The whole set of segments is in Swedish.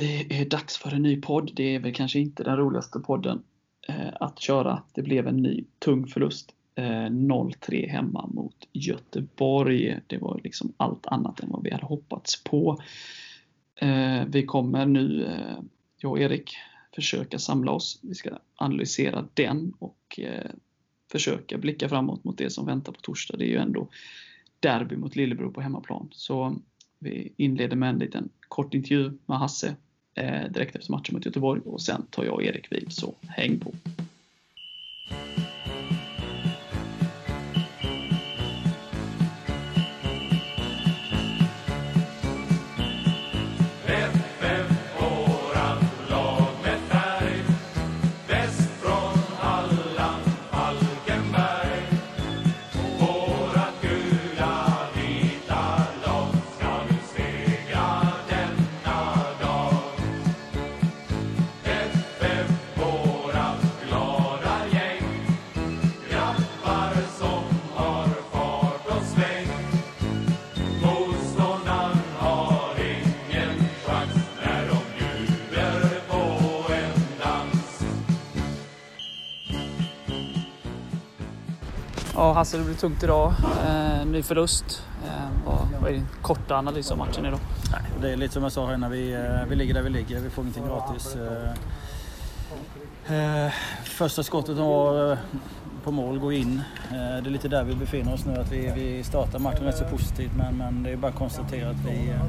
Det är dags för en ny podd. Det är väl kanske inte den roligaste podden eh, att köra. Det blev en ny tung förlust. Eh, 0-3 hemma mot Göteborg. Det var liksom allt annat än vad vi hade hoppats på. Eh, vi kommer nu, eh, jag och Erik, försöka samla oss. Vi ska analysera den och eh, försöka blicka framåt mot det som väntar på torsdag. Det är ju ändå derby mot Lillebro på hemmaplan. Så vi inleder med en liten kort intervju med Hasse Eh, direkt efter matchen mot Göteborg och sen tar jag och Erik vid, så häng på! Hasse, det blir tungt idag. Eh, ny förlust. Eh, vad, vad är din korta analys av matchen idag? Nej, det är lite som jag sa här innan, vi, eh, vi ligger där vi ligger. Vi får ingenting gratis. Eh, eh, Första skottet var eh, på mål går in. Eh, Det är lite där vi befinner oss nu. Att vi, vi startar matchen rätt så positivt men, men det är bara att konstatera att vi, eh,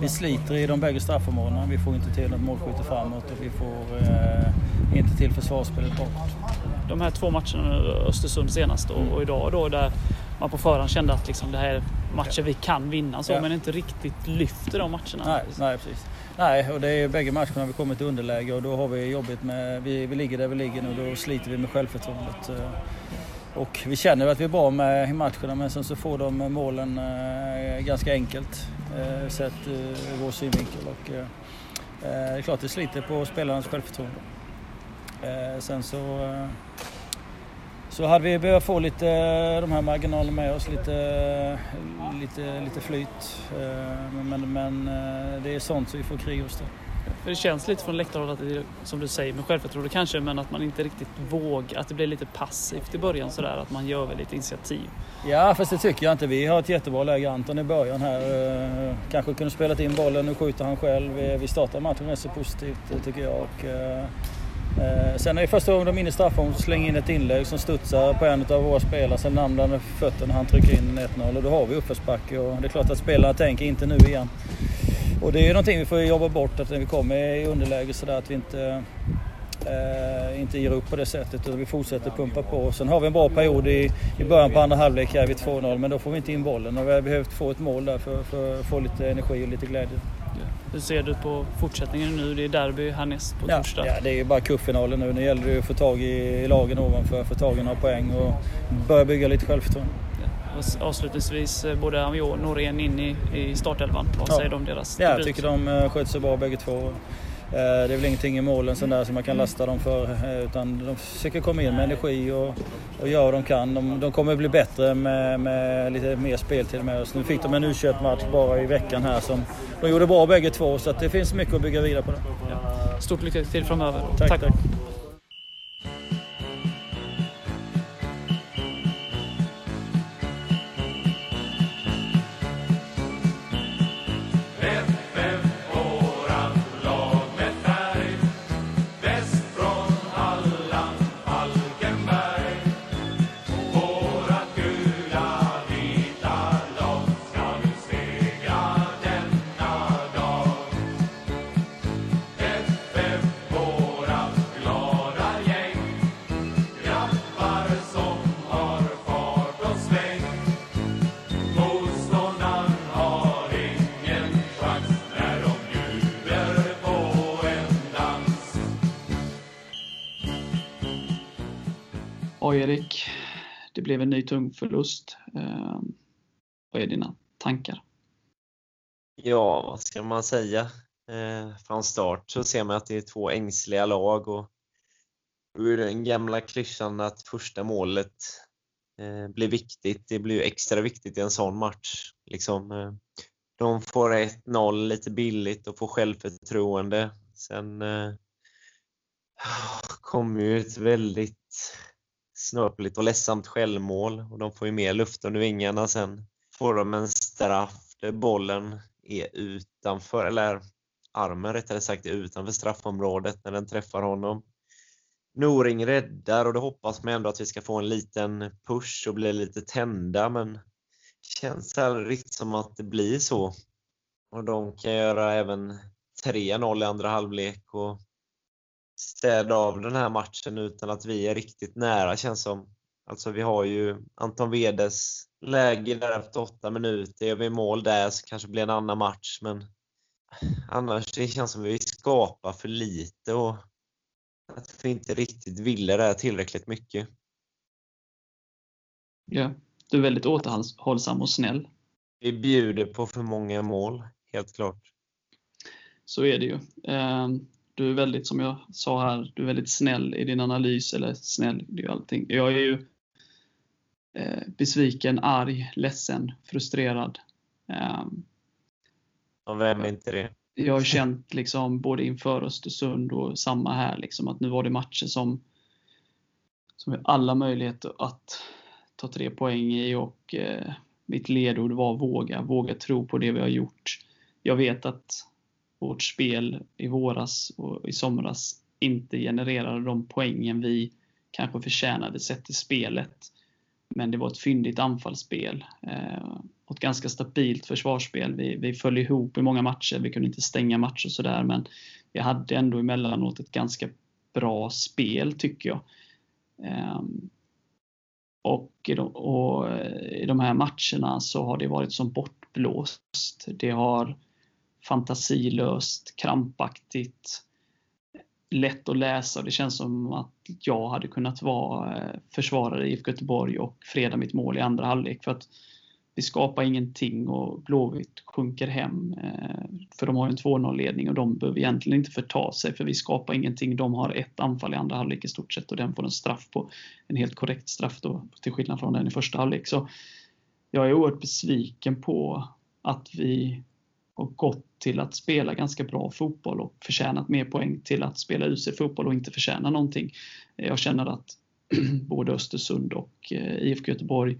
vi sliter i de bägge straffområdena. Vi får inte till något målskytte framåt och vi får eh, inte till försvarsspelet bakåt. De här två matcherna, Östersund senast och, och idag då, där man på förhand kände att liksom det här är matcher vi kan vinna så, Ja. men inte riktigt lyfter de matcherna. Nej, nej precis. Nej, och det är bägge matcherna vi kommit i underläge och då har vi jobbigt med, vi, vi ligger där vi ligger nu och då sliter vi med självförtroendet. Eh, Och vi känner att vi är bra med i matcherna men sen så får de målen eh, ganska enkelt eh, sett ur vår synvinkel. Och, det är klart det sliter på spelarnas självförtroende. Eh, Sen så eh, så hade vi behövt få lite eh, de här marginalerna med oss, lite, lite, lite flyt. Men, men det är sånt som vi får kriga oss till. För det känns lite från läktarhåll att det är, som du säger, med självförtroende kanske, men att man inte riktigt vågar, att det blir lite passivt i början sådär, att man gör väl lite initiativ. Ja, fast det tycker jag inte. Vi har ett jättebra läge. Anton i början här. Kanske kunde spelat in bollen. Nu skjuter han själv. Vi- startar matchen rätt så positivt tycker jag. Och, Eh, sen är det första gången de är inne i straffområdet och slänger in ett inlägg som studsar på en av våra spelare. Sen ramlar den fötterna när han trycker in 1-0 och då har vi uppförsbacke. Och det är klart att spelarna tänker inte nu igen. Och det är ju någonting vi får jobba bort att när vi kommer i underläge sådär att vi inte eh, inte ger upp på det sättet utan vi fortsätter pumpa på. Sen har vi en bra period i, i början på andra halvlek här vid 2-0 men då får vi inte in bollen och vi har behövt få ett mål där för, för att få lite energi och lite glädje. Hur ser du på fortsättningen nu? Det är derby härnäst på Ja, torsdag. ja, det är ju bara cupfinalen nu. Nu gäller det ju att få tag i, lagen ovanför, få tag i några poäng och börja bygga lite självförtroende. Och Avslutningsvis, eh, både Amiot och Norén in i, i startelvan. Vad Ja. säger du om deras Ja, jag tycker de eh, sköter sig bra bägge två. Eh, Det är väl ingenting i målen sån där som man kan lasta dem för eh, utan de försöker komma in med energi och, och göra vad de kan. De, de kommer bli bättre med, med lite mer speltid med oss. Nu fick de en u match bara i veckan här som de gjorde bra bägge två så att det finns mycket att bygga vidare på. Det. Ja. Stort lycka till framöver. Tack, tack. FM, Ja, Erik. Det blev en ny tung förlust. Ehm, vad är dina tankar? Ja, vad ska man säga? Eh, från start så ser man att det är två ängsliga lag och ur den gamla klyschan att första målet eh, blir viktigt. Det blir ju extra viktigt i en sån match. Liksom, eh, de får 1-0 lite billigt och får självförtroende. Sen kommer ju ett väldigt snöpligt och ledsamt självmål och de får ju mer luft under vingarna. Sen får de en straff där bollen är utanför, eller armen rättare sagt är utanför straffområdet när den träffar honom. Noring räddar och då hoppas man ändå att vi ska få en liten push och bli lite tända men känns aldrig riktigt som att det blir så. Och de kan göra även 3-0 i andra halvlek och städa av den här matchen utan att vi är riktigt nära känns som. Alltså vi har ju Anton Wedes läge där efter åtta minuter. Gör vi mål där så kanske det blir en annan match men annars det känns som att vi skapar för lite och att vi inte riktigt ville det tillräckligt mycket. Ja, du är väldigt återhållsam och snäll. Vi bjuder på för många mål, helt klart. Så är det ju. Du är väldigt, som jag sa här, du är väldigt snäll i din analys, eller snäll, det är ju allting. Jag är ju eh, besviken, arg, ledsen, frustrerad. Ehm, Och vem är inte det? jag har känt liksom både inför Östersund och samma här liksom att nu var det matcher som som vi alla möjligheter att ta tre poäng i och eh, mitt ledord var våga, våga tro på det vi har gjort. Jag vet att vårt spel i våras och i somras inte genererade de poängen vi kanske förtjänade sett till spelet. Men det var ett fyndigt anfallsspel eh, och ett ganska stabilt försvarsspel. Vi, vi föll ihop i många matcher, vi kunde inte stänga matcher och sådär men vi hade ändå emellanåt ett ganska bra spel tycker jag. Eh, och, i de, och eh, i de här matcherna så har det varit som bortblåst. Det har fantasilöst, krampaktigt, lätt att läsa det känns som att jag hade kunnat vara eh, försvarare i IFK Göteborg och freda mitt mål i andra halvlek. För att vi skapar ingenting och Blåvitt sjunker hem. Eh, för de har en 2-0-ledning och de behöver egentligen inte förta sig för vi skapar ingenting. De har ett anfall i andra halvlek i stort sett och den får en straff på. En helt korrekt straff då, till skillnad från den i första halvlek. Så jag är oerhört besviken på att vi har gått till att spela ganska bra fotboll och förtjänat mer poäng till att spela usel fotboll och inte förtjäna någonting. Jag känner att både Östersund och eh, IFK Göteborg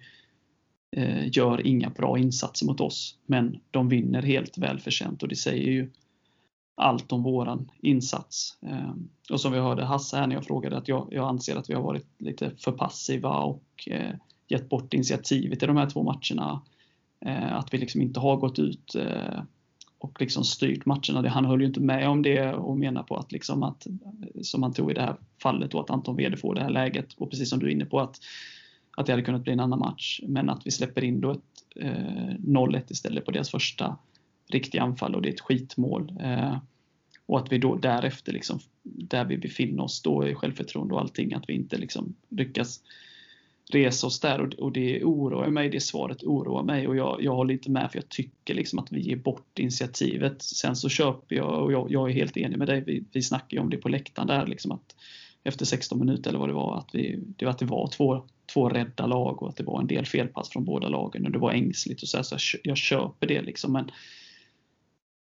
eh, gör inga bra insatser mot oss, men de vinner helt välförtjänt och det säger ju allt om våran insats. Ehm, och som vi hörde Hasse här när jag frågade att jag, jag anser att vi har varit lite för passiva och eh, gett bort initiativet i de här två matcherna. Ehm, att vi liksom inte har gått ut och liksom styrt matcherna. Han höll ju inte med om det och menar på att, liksom att som han tog i det här fallet då, att Anton Wede får det här läget och precis som du är inne på att, att det hade kunnat bli en annan match. Men att vi släpper in då ett eh, 0-1 istället på deras första riktiga anfall och det är ett skitmål. Eh, och att vi då därefter, liksom, där vi befinner oss då i självförtroende och allting, att vi inte liksom lyckas resa oss där och, och det oroar mig, det svaret oroar mig och jag, jag håller inte med för jag tycker liksom att vi ger bort initiativet. Sen så köper jag, och jag, jag är helt enig med dig, vi, vi snackar ju om det på läktaren där liksom att efter 16 minuter eller vad det var, att, vi, det, var att det var två, två rädda lag och att det var en del felpass från båda lagen och det var ängsligt och så, här, så jag, jag köper det liksom men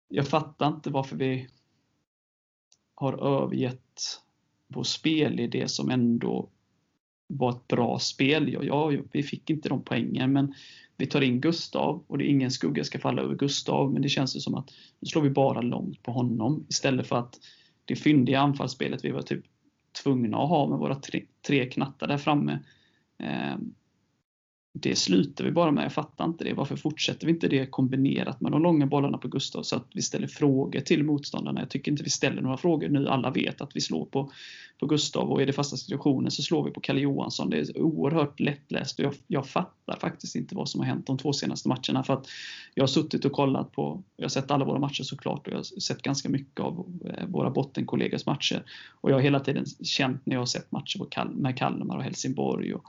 jag fattar inte varför vi har övergett vår spelidé som ändå var ett bra spel. Ja, ja, vi fick inte de poängen, men vi tar in Gustav och det är ingen skugga ska falla över Gustav, men det känns ju som att nu slår vi bara långt på honom istället för att det fyndiga anfallsspelet vi var typ tvungna att ha med våra tre, tre knattar där framme. Eh, det slutar vi bara med. Jag fattar inte det. Varför fortsätter vi inte det kombinerat med de långa bollarna på Gustav så att vi ställer frågor till motståndarna? Jag tycker inte vi ställer några frågor nu. Alla vet att vi slår på, på Gustav och i det fasta situationen så slår vi på Kalle Johansson. Det är oerhört lättläst och jag, jag fattar faktiskt inte vad som har hänt de två senaste matcherna för att jag har suttit och kollat på, jag har sett alla våra matcher såklart och jag har sett ganska mycket av eh, våra bottenkollegors matcher och jag har hela tiden känt när jag har sett matcher på Kal med Kalmar och Helsingborg och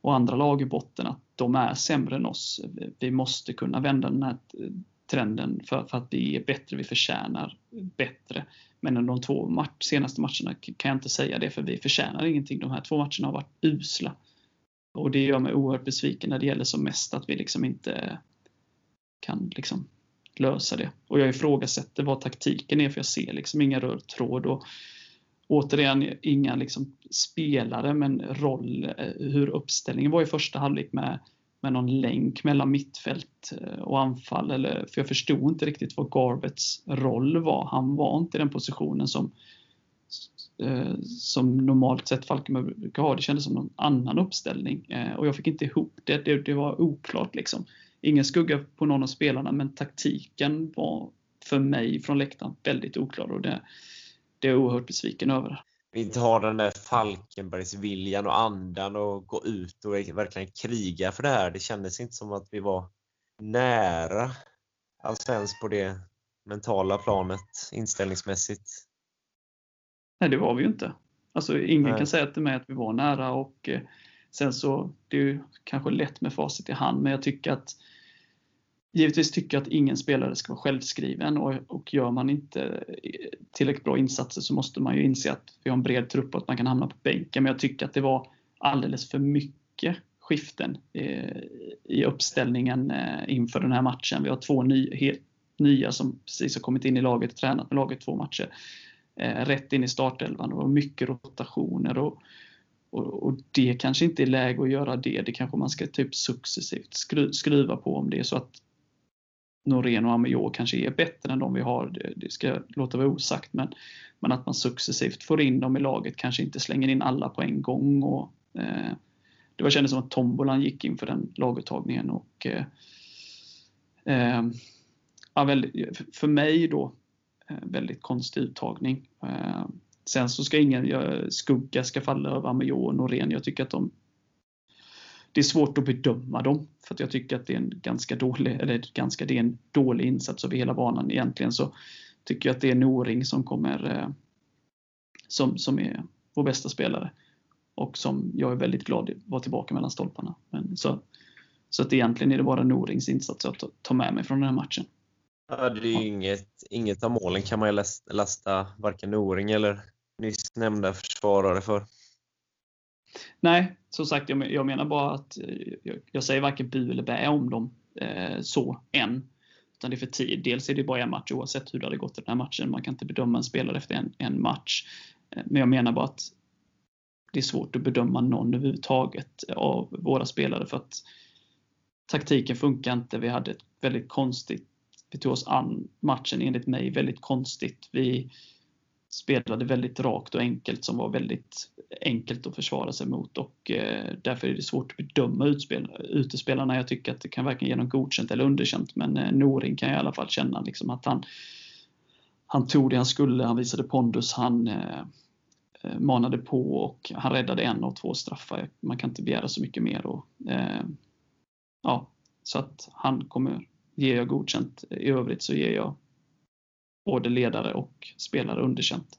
och andra lag i botten att de är sämre än oss. Vi måste kunna vända den här trenden för, för att vi är bättre, vi förtjänar bättre. Men under de två match, senaste matcherna kan jag inte säga det för vi förtjänar ingenting. De här två matcherna har varit usla. Och det gör mig oerhört besviken när det gäller som mest att vi liksom inte kan liksom lösa det. Och jag ifrågasätter vad taktiken är för jag ser liksom ingen röd tråd. Och återigen, inga liksom spelare men roll, eh, hur uppställningen var i första halvlek med, med någon länk mellan mittfält eh, och anfall. Eller, för jag förstod inte riktigt vad Garbets roll var. Han var inte i den positionen som eh, som normalt sett Falkenberg brukar ha. Det kändes som någon annan uppställning och jag fick inte ihop det. Det, det var oklart liksom ingen skugga på någon av spelarna, men taktiken var för mig från läktaren väldigt oklar och det, det är jag oerhört besviken över. Vi inte har den där Falkenbergsviljan och andan och gå ut och verkligen kriga för det här. Det kändes inte som att vi var nära alls ens på det mentala planet inställningsmässigt. Nej, det var vi ju inte. Alltså, ingen Nej. kan säga till mig att vi var nära och eh, sen så, det är ju kanske lätt med facit i hand, men jag tycker att Givetvis tycker jag att ingen spelare ska vara självskriven och, och gör man inte tillräckligt bra insatser så måste man ju inse att vi har en bred trupp och att man kan hamna på bänken. Men jag tycker att det var alldeles för mycket skiften eh, i uppställningen eh, inför den här matchen. Vi har två ny, helt nya som precis har kommit in i laget, tränat med laget två matcher. Eh, rätt in i startelvan och mycket rotationer. Och, och, och, det kanske inte är läge att göra det. Det kanske man ska typ successivt skruva på om det är så att Norén och Amio kanske är bättre än de vi har, det, det ska låta vara osagt, men, men att man successivt får in dem i laget, kanske inte slänger in alla på en gång. Och, eh, det var kändes som att tombolan gick in för den laguttagningen och eh, eh, ja, väldigt, för mig då eh, väldigt konstig uttagning. Eh, sen så ska ingen eh, skugga ska falla över Amio och Norén. Jag tycker att de det är svårt att bedöma dem. För att jag tycker att det är en ganska dålig, eller ganska, det är en dålig insats över hela banan. Egentligen så tycker jag att det är Noring som kommer eh, som, som är vår bästa spelare. Och som jag är väldigt glad att vara tillbaka mellan stolparna. Men, så, så att egentligen är det bara Norings insats att ta med mig från den här matchen. Ja, det är ju inget, inget av målen kan man ju lasta varken Noring eller nyss nämnda försvarare för. Nej, som sagt, jag, jag menar bara att eh, jag, jag, säger varken bu eller bä om dem eh, så än. Utan det är för tid. Dels är det bara en match oavsett hur det hade gått i den här matchen. Man kan inte bedöma en spelare efter en, en match. Eh, men jag menar bara att det är svårt att bedöma någon överhuvudtaget av våra spelare för att taktiken funkar inte. Vi hade ett väldigt konstigt, vi tog oss an matchen enligt mig väldigt konstigt. Vi spelade väldigt rakt och enkelt som var väldigt enkelt att försvara sig mot och eh, därför är det svårt att bedöma utspel, utespelarna. Jag tycker att det kan varken ge något godkänt eller underkänt men eh, Noring kan jag i alla fall känna liksom att han han tog det han skulle, han visade pondus, han eh, eh manade på och han räddade en av två straffar. Man kan inte begära så mycket mer. Och, eh, ja, så att han kommer, ger jag godkänt. I övrigt så ger jag både ledare och spelare underkänt.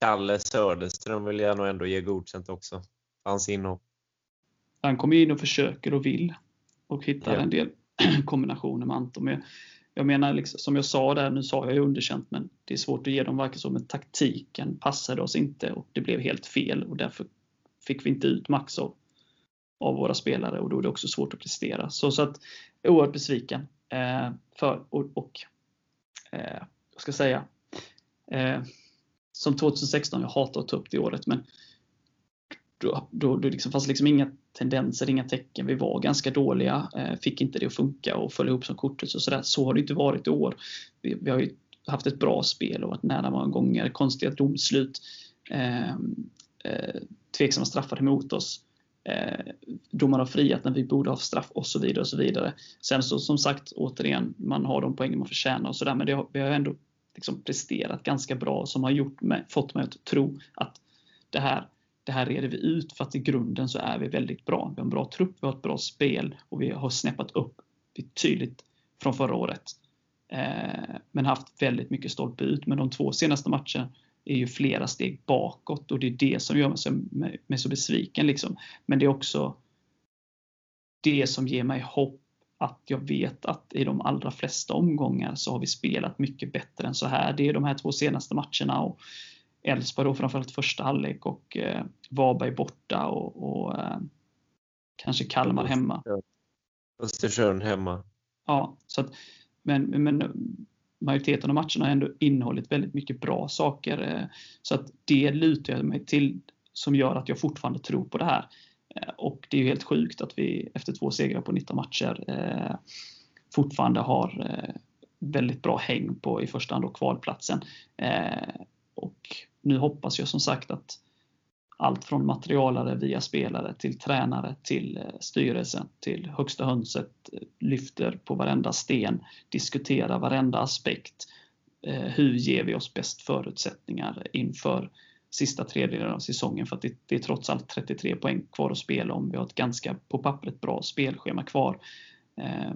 Kalle Söderström vill jag nog ändå ge godkänt också. Hans inhopp. Han kommer in och försöker och vill och hittar ja. en del kombinationer med Anton. Men jag menar, liksom, som jag sa där, nu sa jag ju underkänt, men det är svårt att ge dem varken så, men taktiken passade oss inte och det blev helt fel och därför fick vi inte ut max av, av våra spelare och då är det också svårt att prestera. Så, så att oerhört besviken. Eh, för, och, och eh, jag ska säga, eh, som 2016, jag hatar att ta upp det året, men då, då, då liksom fanns liksom inga tendenser, inga tecken. Vi var ganska dåliga, eh, fick inte det att funka och föll ihop som kortet och sådär. Så har det inte varit i år. Vi, vi har ju haft ett bra spel och varit nära många gånger, konstiga domslut, eh, eh, tveksamma straffar emot oss. Eh, domar har friat när vi borde ha straff och så vidare. och så vidare. Sen så som sagt, återigen, man har de poängen man förtjänar och sådär, men det har, vi har ändå liksom presterat ganska bra som har gjort mig, fått mig att tro att det här, det här reder vi ut för att i grunden så är vi väldigt bra. Vi har en bra trupp, vi har ett bra spel och vi har snäppat upp betydligt från förra året. Eh, men haft väldigt mycket stolpe ut. Men de två senaste matcherna är ju flera steg bakåt och det är det som gör mig så, mig så besviken. Liksom. Men det är också det som ger mig hopp att jag vet att i de allra flesta omgångar så har vi spelat mycket bättre än så här. Det är de här två senaste matcherna och Elfsborg då framförallt första halvlek och eh, Varberg borta och, och eh, kanske Kalmar hemma. Östersund hemma. Ja, så att men, men majoriteten av matcherna har ändå innehållit väldigt mycket bra saker. Eh, så att det lutar jag mig till som gör att jag fortfarande tror på det här. Eh, och det är ju helt sjukt att vi efter två segrar på 19 matcher eh, fortfarande har eh, väldigt bra häng på i första hand då kvalplatsen. Och nu hoppas jag som sagt att allt från materialare via spelare till tränare till eh, styrelsen till högsta hönset eh, lyfter på varenda sten, diskuterar varenda aspekt. Eh, hur ger vi oss bäst förutsättningar inför sista tredjedelen av säsongen för att det, det, är trots allt 33 poäng kvar att spela om. Vi har ett ganska på pappret bra spelschema kvar.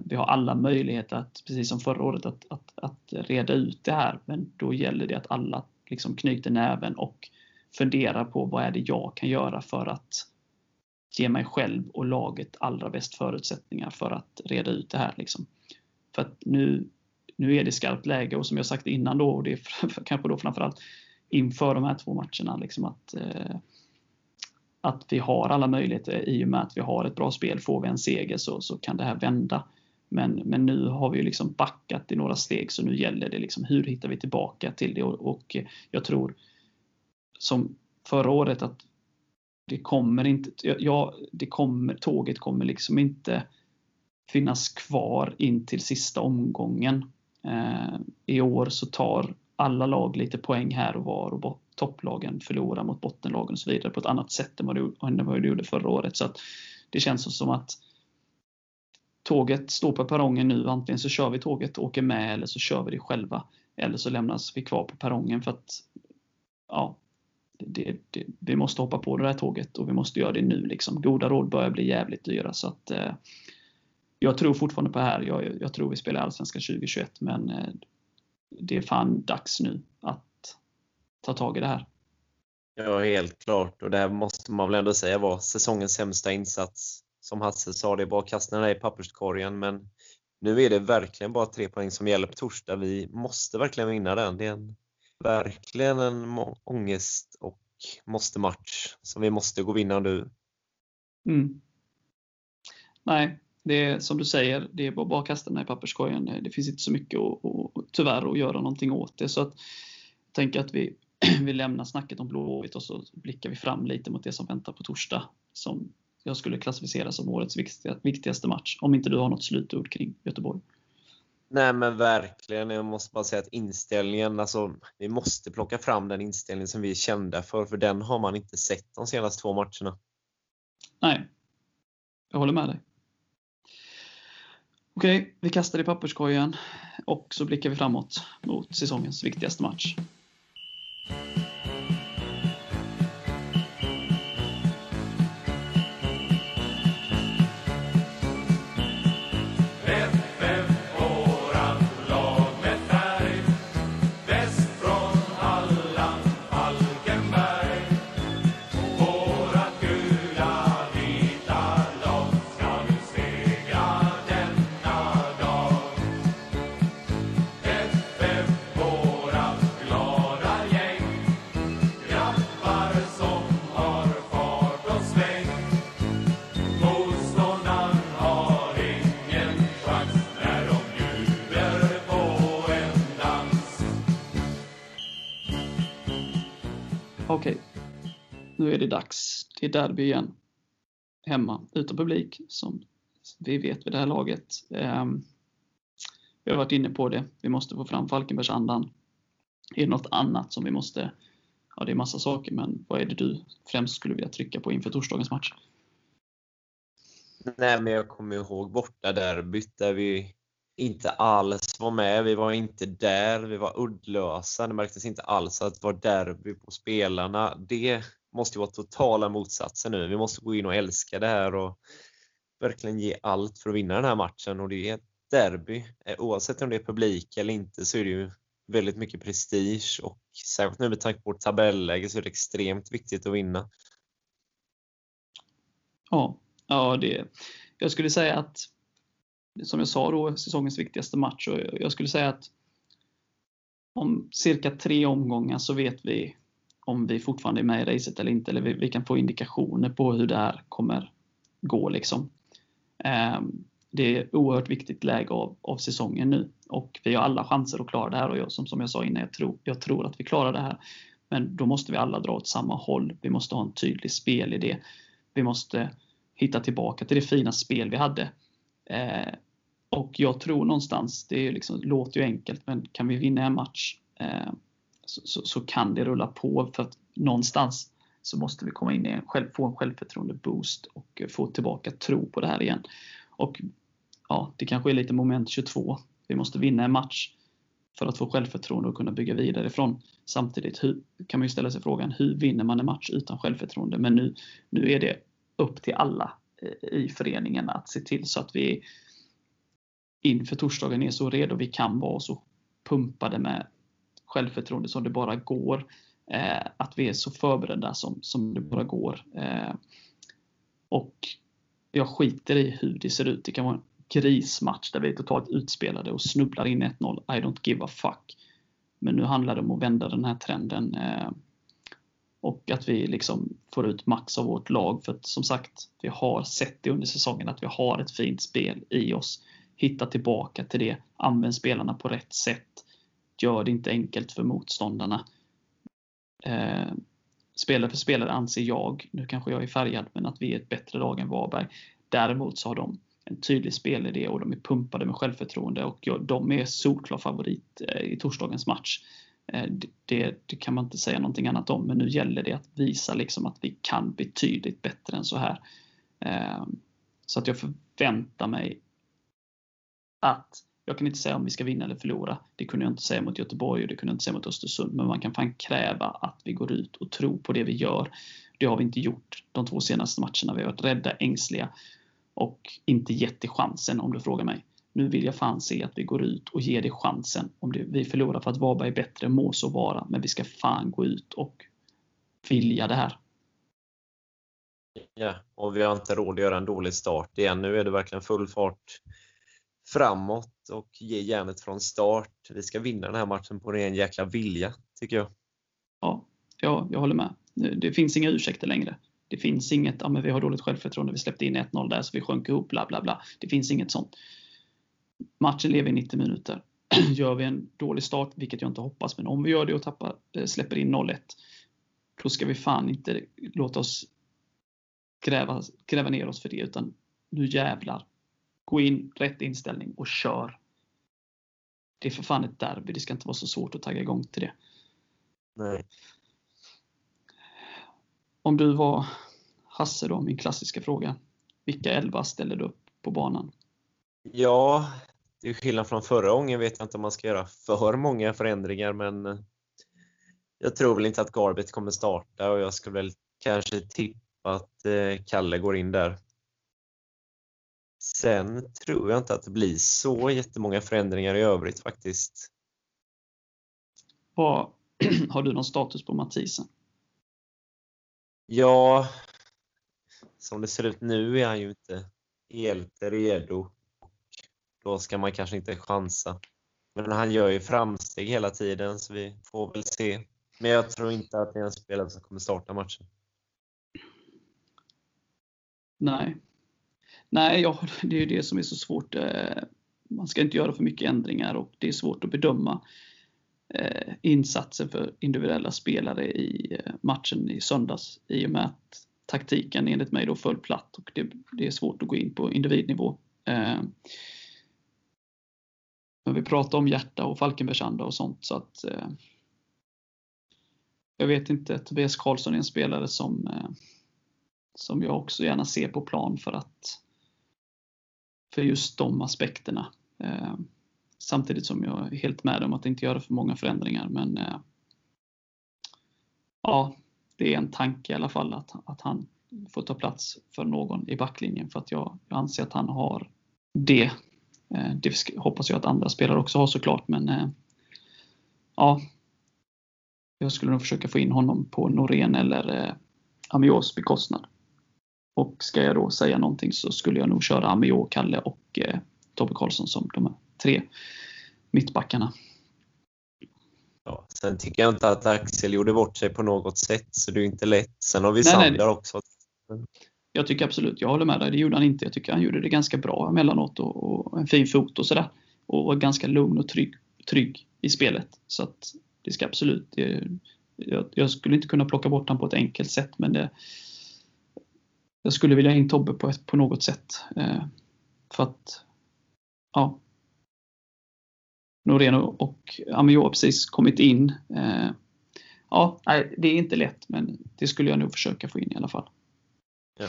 Vi har alla möjligheter att, precis som förra året, att, att, att reda ut det här. Men då gäller det att alla liksom knyter näven och funderar på vad är det jag kan göra för att ge mig själv och laget allra bäst förutsättningar för att reda ut det här. Liksom. För att nu, nu är det skarpt läge och som jag sagt innan då, och det är kanske då framförallt inför de här två matcherna. Liksom att, eh, att vi har alla möjligheter i och med att vi har ett bra spel. Får vi en seger så, så kan det här vända. Men, men nu har vi liksom backat i några steg så nu gäller det liksom hur hittar vi tillbaka till det och, och jag tror som förra året att det kommer inte, ja, det kommer, tåget kommer liksom inte finnas kvar in till sista omgången. Eh, I år så tar alla lag lite poäng här och var och topplagen förlorar mot bottenlagen och så vidare på ett annat sätt än vad det, än vad det gjorde förra året. Så att det känns som att tåget står på perrongen nu. Antingen så kör vi tåget och åker med eller så kör vi det själva. Eller så lämnas vi kvar på perrongen för att ja, det, det, vi måste hoppa på det här tåget och vi måste göra det nu. Liksom. Goda råd börjar bli jävligt dyra. Så att, eh, jag tror fortfarande på det här. Jag, jag tror vi spelar Allsvenskan 2021 men eh, det är fan dags nu att ta tag i det här. Ja, helt klart. Och det här måste man väl ändå säga var säsongens sämsta insats. Som Hasse sa, det är bara att kasta den i papperskorgen. Men nu är det verkligen bara tre poäng som gäller på torsdag. Vi måste verkligen vinna den. Det är en, verkligen en ångest och måste-match som vi måste gå vinna nu. Mm. Nej, det är som du säger, det är bara att kasta den i papperskorgen. Det finns inte så mycket att, och, tyvärr att göra någonting åt det. Så att, jag tänker att vi, vi lämnar snacket om Blåvitt och så blickar vi fram lite mot det som väntar på torsdag. Som jag skulle klassificera som årets viktigaste match. Om inte du har något slutord kring Göteborg. Nej men verkligen. Jag måste bara säga att inställningen, alltså vi måste plocka fram den inställning som vi är kända för, för den har man inte sett de senaste två matcherna. Nej, jag håller med dig. Okej, vi kastar i papperskorgen och så blickar vi framåt mot säsongens viktigaste match. Nu är det dags. Det är derby igen. Hemma, utan publik, som vi vet vid det här laget. Ehm, vi har varit inne på det. Vi måste få fram Falkenbergsandan. Är det något annat som vi måste... Ja, det är massa saker, men vad är det du främst skulle vilja trycka på inför torsdagens match? Nej, men jag kommer ihåg borta derbyt där vi inte alls var med. Vi var inte där. Vi var uddlösa. Det märktes inte alls att det var derby på spelarna. Det måste vara totala motsatsen nu. Vi måste gå in och älska det här och verkligen ge allt för att vinna den här matchen. Och det är ett derby. Eh, oavsett om det är publik eller inte så är det ju väldigt mycket prestige och särskilt nu med tanke på vårt tabelläge så är det extremt viktigt att vinna. Ja, ja det, jag skulle säga att som jag sa då, säsongens viktigaste match. Och jag skulle säga att om cirka tre omgångar så vet vi om vi fortfarande är med i racet eller inte. Eller vi, vi kan få indikationer på hur det här kommer gå. Liksom. Eh, det är ett oerhört viktigt läge av, av säsongen nu. Och vi har alla chanser att klara det här och jag, som, som jag sa innan, jag tror, jag tror att vi klarar det här. Men då måste vi alla dra åt samma håll. Vi måste ha en tydlig spelidé. Vi måste hitta tillbaka till det fina spel vi hade. Eh, och jag tror någonstans, det är liksom, låter ju enkelt, men kan vi vinna en match eh, så, så, så, kan det rulla på. För att någonstans så måste vi komma in i en själv, få en självförtroende boost och få tillbaka tro på det här igen. Och ja, det kanske är lite moment 22. Vi måste vinna en match för att få självförtroende och kunna bygga vidare ifrån. Samtidigt hur, kan man ju ställa sig frågan, hur vinner man en match utan självförtroende? Men nu, nu är det upp till alla i föreningen att se till så att vi inför torsdagen är så redo vi kan vara och så pumpade med självförtroende som det bara går. Eh, att vi är så förberedda som, som det bara går. Eh, och jag skiter i hur det ser ut. Det kan vara en grismatch där vi är totalt utspelade och snubblar in 1-0. I don't give a fuck. Men nu handlar det om att vända den här trenden. Eh, och att vi liksom får ut max av vårt lag. För att som sagt, vi har sett det under säsongen att vi har ett fint spel i oss. Hitta tillbaka till det. Använd spelarna på rätt sätt. Gör det inte enkelt för motståndarna. Eh, spelare för spelare anser jag, nu kanske jag är färgad, men att vi är ett bättre lag än Varberg. Däremot så har de en tydlig spelidé och de är pumpade med självförtroende och de är solklar favorit eh, i torsdagens match. Eh, det, det, kan man inte säga någonting annat om, men nu gäller det att visa liksom att vi kan betydligt bättre än så här. Eh, så att jag förväntar mig att jag kan inte säga om vi ska vinna eller förlora. Det kunde jag inte säga mot Göteborg och det kunde jag inte säga mot Östersund. Men man kan fan kräva att vi går ut och tror på det vi gör. Det har vi inte gjort de två senaste matcherna. Vi har varit rädda, ängsliga och inte gett det chansen om du frågar mig. Nu vill jag fan se att vi går ut och ger det chansen. Om det, vi förlorar för att Varberg är bättre, må så vara. Men vi ska fan gå ut och vilja det här. Ja, och vi har inte råd att göra en dålig start igen. Nu är det verkligen full fart framåt och ge järnet från start. Vi ska vinna den här matchen på ren jäkla vilja, tycker jag. Ja, ja jag håller med. Det finns inga ursäkter längre. Det finns inget, ja men vi har dåligt självförtroende, vi släppte in 1-0 där så vi sjönk ihop, bla bla bla. Det finns inget sånt. Matchen lever i 90 minuter. Gör vi en dålig start, vilket jag inte hoppas, men om vi gör det och tappar, eh, släpper in 0-1, då ska vi fan inte låta oss gräva, gräva ner oss för det, utan nu jävlar. Gå in, rätt inställning och kör. Det är för fan ett derby, det ska inte vara så svårt att tagga igång till det. Nej. Om du var Hasse då, min klassiska fråga. Vilka elva ställer du upp på banan? Ja, det är skillnad från förra gången vet jag inte om man ska göra för många förändringar men eh, jag tror väl inte att Garbet kommer starta och jag skulle väl kanske tippa att eh, Kalle går in där. Sen tror jag inte att det blir så jättemånga förändringar i övrigt faktiskt. Vad, har du någon status på Mathisen? Ja, som det ser ut nu är han ju inte helt redo. Då ska man kanske inte chansa. Men han gör ju framsteg hela tiden så vi får väl se. Men jag tror inte att det är en spelare som kommer starta matchen. Nej. Nej, ja, det är ju det som är så svårt. Eh, man ska inte göra för mycket ändringar och det är svårt att bedöma eh, insatsen insatser för individuella spelare i eh, matchen i söndags i och med att taktiken enligt mig då föll platt och det, det är svårt att gå in på individnivå. Men vi pratar om hjärta och Falkenbergsanda och sånt så att jag vet inte, Tobias Karlsson är en spelare som, som jag också gärna ser på plan för att för just de aspekterna. Eh, samtidigt som jag är helt med om att inte göra för många förändringar. Men eh, ja, det är en tanke i alla fall att, att han får ta plats för någon i backlinjen för att jag, jag anser att han har det. Eh, det hoppas jag att andra spelare också har såklart men eh, ja, jag skulle nog försöka få in honom på Norén eller eh, Amios bekostnad. Och ska jag då säga någonting så skulle jag nog köra Amio, Kalle och eh, Tobbe Karlsson som de här tre mittbackarna. Ja, sen tycker jag inte att Axel gjorde bort sig på något sätt, så det är inte lätt. Sen har vi nej, Sander nej. också. Jag tycker absolut, jag håller med dig, det gjorde han inte. Jag tycker han gjorde det ganska bra emellanåt och, och en fin fot och sådär. och vara ganska lugn och trygg, trygg i spelet. Så att det ska absolut, det, jag, jag, skulle inte kunna plocka bort honom på ett enkelt sätt men det, jag skulle vilja ha in Tobbe på, ett, på något sätt. Eh, för att, ja. Norén och Amiot har precis kommit in. Eh, ja, nej, det är inte lätt men det skulle jag nog försöka få in i alla fall. Ja.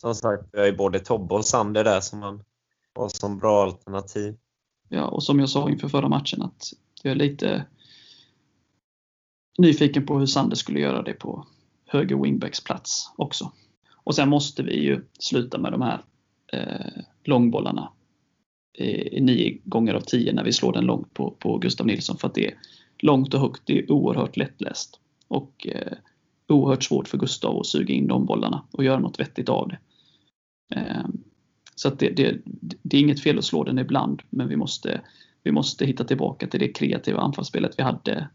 Som sagt, vi har ju både Tobbe och Sander där som man har som bra alternativ. Ja, och som jag sa inför förra matchen att jag är lite nyfiken på hur Sander skulle göra det på höger wingbacks plats också. Och sen måste vi ju sluta med de här eh, långbollarna eh, nio gånger av tio när vi slår den långt på, på Gustav Nilsson för att det är långt och högt, det är oerhört lättläst. Och eh, oerhört svårt för Gustav att suga in de bollarna och göra något vettigt av det. Eh, så det, det, det, är inget fel att slå den ibland, men vi måste, vi måste hitta tillbaka till det kreativa anfallsspelet vi hade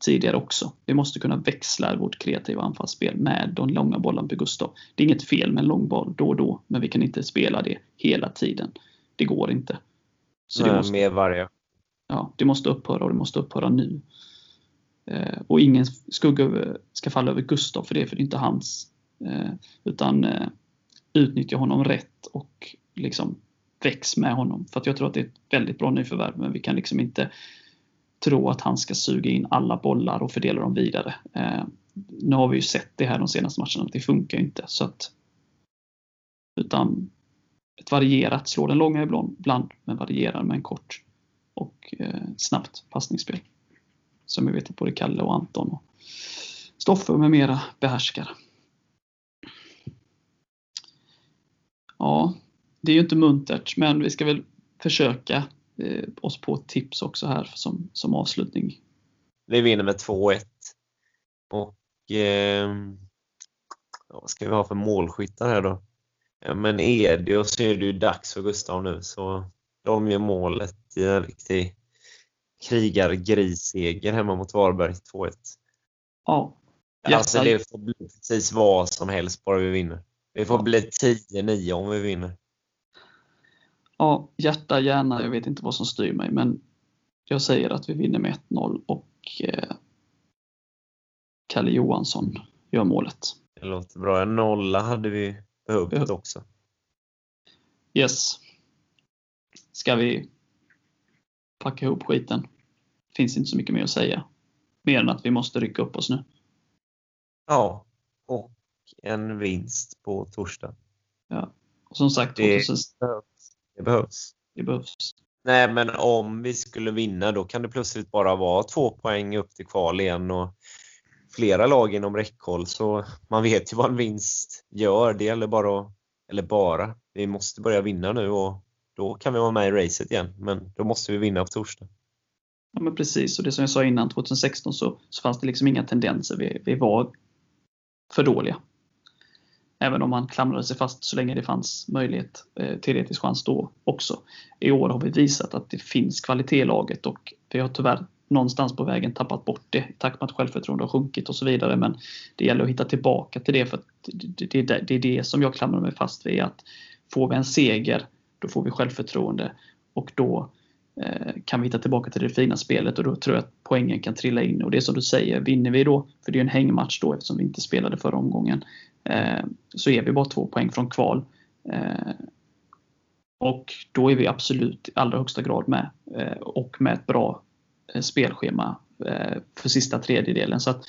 tidigare också. Vi måste kunna växla vårt kreativa anfallsspel med de långa bollarna på Gustav. Det är inget fel med en lång boll då och då, men vi kan inte spela det hela tiden. Det går inte. Så Nej, det måste, mer varje. Ja, det måste upphöra och det måste upphöra nu. Eh, och ingen skugga ska falla över Gustav för det, för det är inte hans. Eh, utan eh, utnyttja honom rätt och liksom väx med honom. För att jag tror att det är ett väldigt bra nyförvärv, men vi kan liksom inte tro att han ska suga in alla bollar och fördela dem vidare. Eh, nu har vi ju sett det här de senaste matcherna att det funkar inte. Så att, utan ett varierat, slå den långa ibland, men varierar med en kort och eh, snabbt passningsspel. Som vi vet att både Kalle och Anton och Stoffe med mera behärskar. Ja, det är ju inte muntert, men vi ska väl försöka eh, oss på ett tips också här som, som avslutning. Vi vinner med 2-1. Och eh, vad ska vi ha för målskyttar här då? Ja, men Edio så är det ju dags för Gustav nu så de gör målet i en riktig krigargrisseger hemma mot Varberg 2-1. Ja. Alltså det får bli precis vad som helst bara vi vinner. Det får bli 10-9 om vi vinner. Ja, hjärta, hjärna, jag vet inte vad som styr mig, men jag säger att vi vinner med 1-0 och eh, Kalle Johansson gör målet. Det låter bra. En nolla hade vi behövt Behöv. också. Yes. Ska vi packa ihop skiten? Finns inte så mycket mer att säga. Mer än att vi måste rycka upp oss nu. Ja, och en vinst på torsdag. Ja, och som sagt, det, 2000... det behövs. Det behövs. Nej, men om vi skulle vinna då kan det plötsligt bara vara två poäng upp till kval igen och flera lag inom räckhåll så man vet ju vad en vinst gör. Det gäller bara att, eller bara, vi måste börja vinna nu och då kan vi vara med i racet igen. Men då måste vi vinna på torsdag. Ja men precis, och det som jag sa innan 2016 så, så fanns det liksom inga tendenser. Vi, vi var för dåliga. Även om man klamrade sig fast så länge det fanns möjlighet, eh, teoretisk chans då också. I år har vi visat att det finns kvalitet i laget och vi har tyvärr någonstans på vägen tappat bort det i takt med att självförtroende har sjunkit och så vidare. Men det gäller att hitta tillbaka till det för det, det, det är det som jag klamrar mig fast vid. Att får vi en seger, då får vi självförtroende och då eh, kan vi hitta tillbaka till det fina spelet och då tror jag att poängen kan trilla in. Och det är som du säger, vinner vi då, för det är en hängmatch då eftersom vi inte spelade förra omgången, så är vi bara två poäng från kval. Eh, och då är vi absolut i allra högsta grad med. Eh, och med ett bra Eh, spelschema eh, för sista tredjedelen. Så att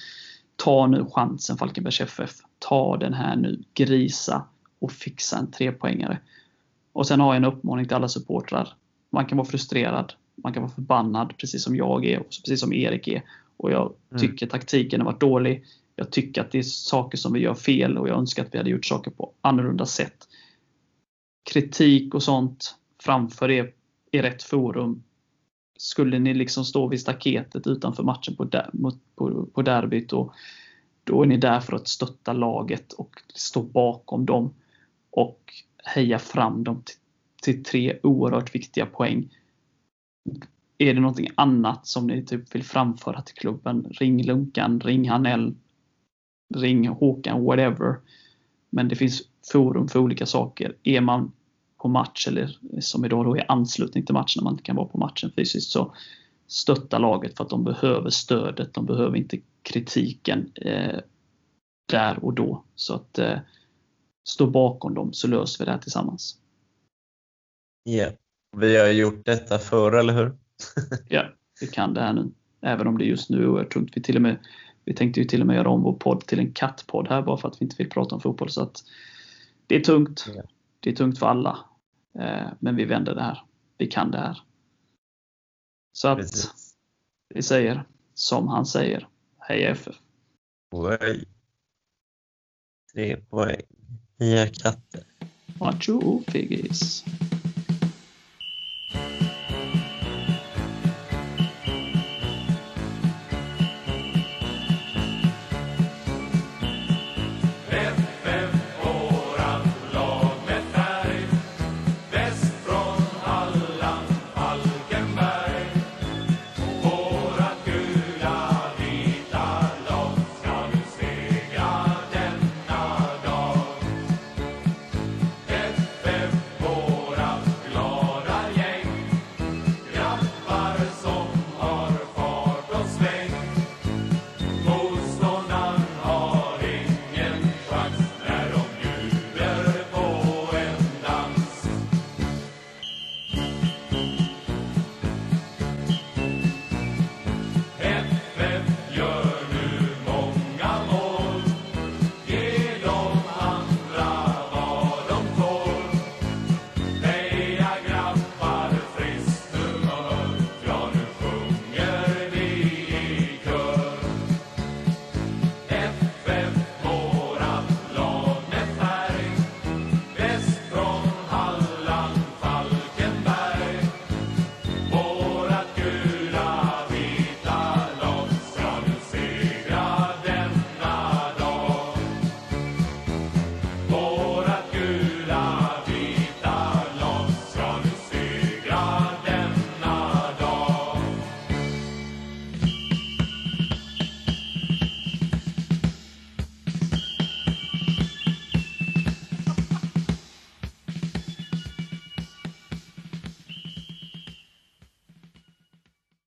ta nu chansen Falkenbergs FF. Ta den här nu, grisa och fixa en trepoängare. Och sen har jag en uppmaning till alla supportrar. Man kan vara frustrerad, man kan vara förbannad, precis som jag är och precis som Erik är. Och jag mm. tycker mm. taktiken har varit dålig. Jag tycker att det är saker som vi gör fel och jag önskar att vi hade gjort saker på annorlunda sätt. Kritik och sånt, framför er i rätt forum skulle ni liksom stå vid staketet utanför matchen på, der, på, på derbyt och då är ni där för att stötta laget och stå bakom dem och heja fram dem till, till tre oerhört viktiga poäng. Är det någonting annat som ni typ vill framföra till klubben? Ring Lunkan, ring Hanell, ring Håkan, whatever. Men det finns forum för olika saker. Är man på match eller som idag då är anslutning till match när man inte kan vara på matchen fysiskt så stötta laget för att de behöver stödet. De behöver inte kritiken eh, där och då. Så att eh, stå bakom dem så löser vi det här tillsammans. Ja. Vi har gjort detta förr, eller hur? Ja, vi kan det här nu. Även om det just nu är tungt. Vi, till och med, vi tänkte ju till och med göra om vår podd till en kattpodd här bara för att vi inte vill prata om fotboll. Så att det är tungt. Ja. Det är tungt för alla. Eh, men vi vänder det här. Vi kan det här. Så att Precis. vi säger som han säger. Heja FF! Poäng. Tre poäng. Heja katter. Macho Figgis!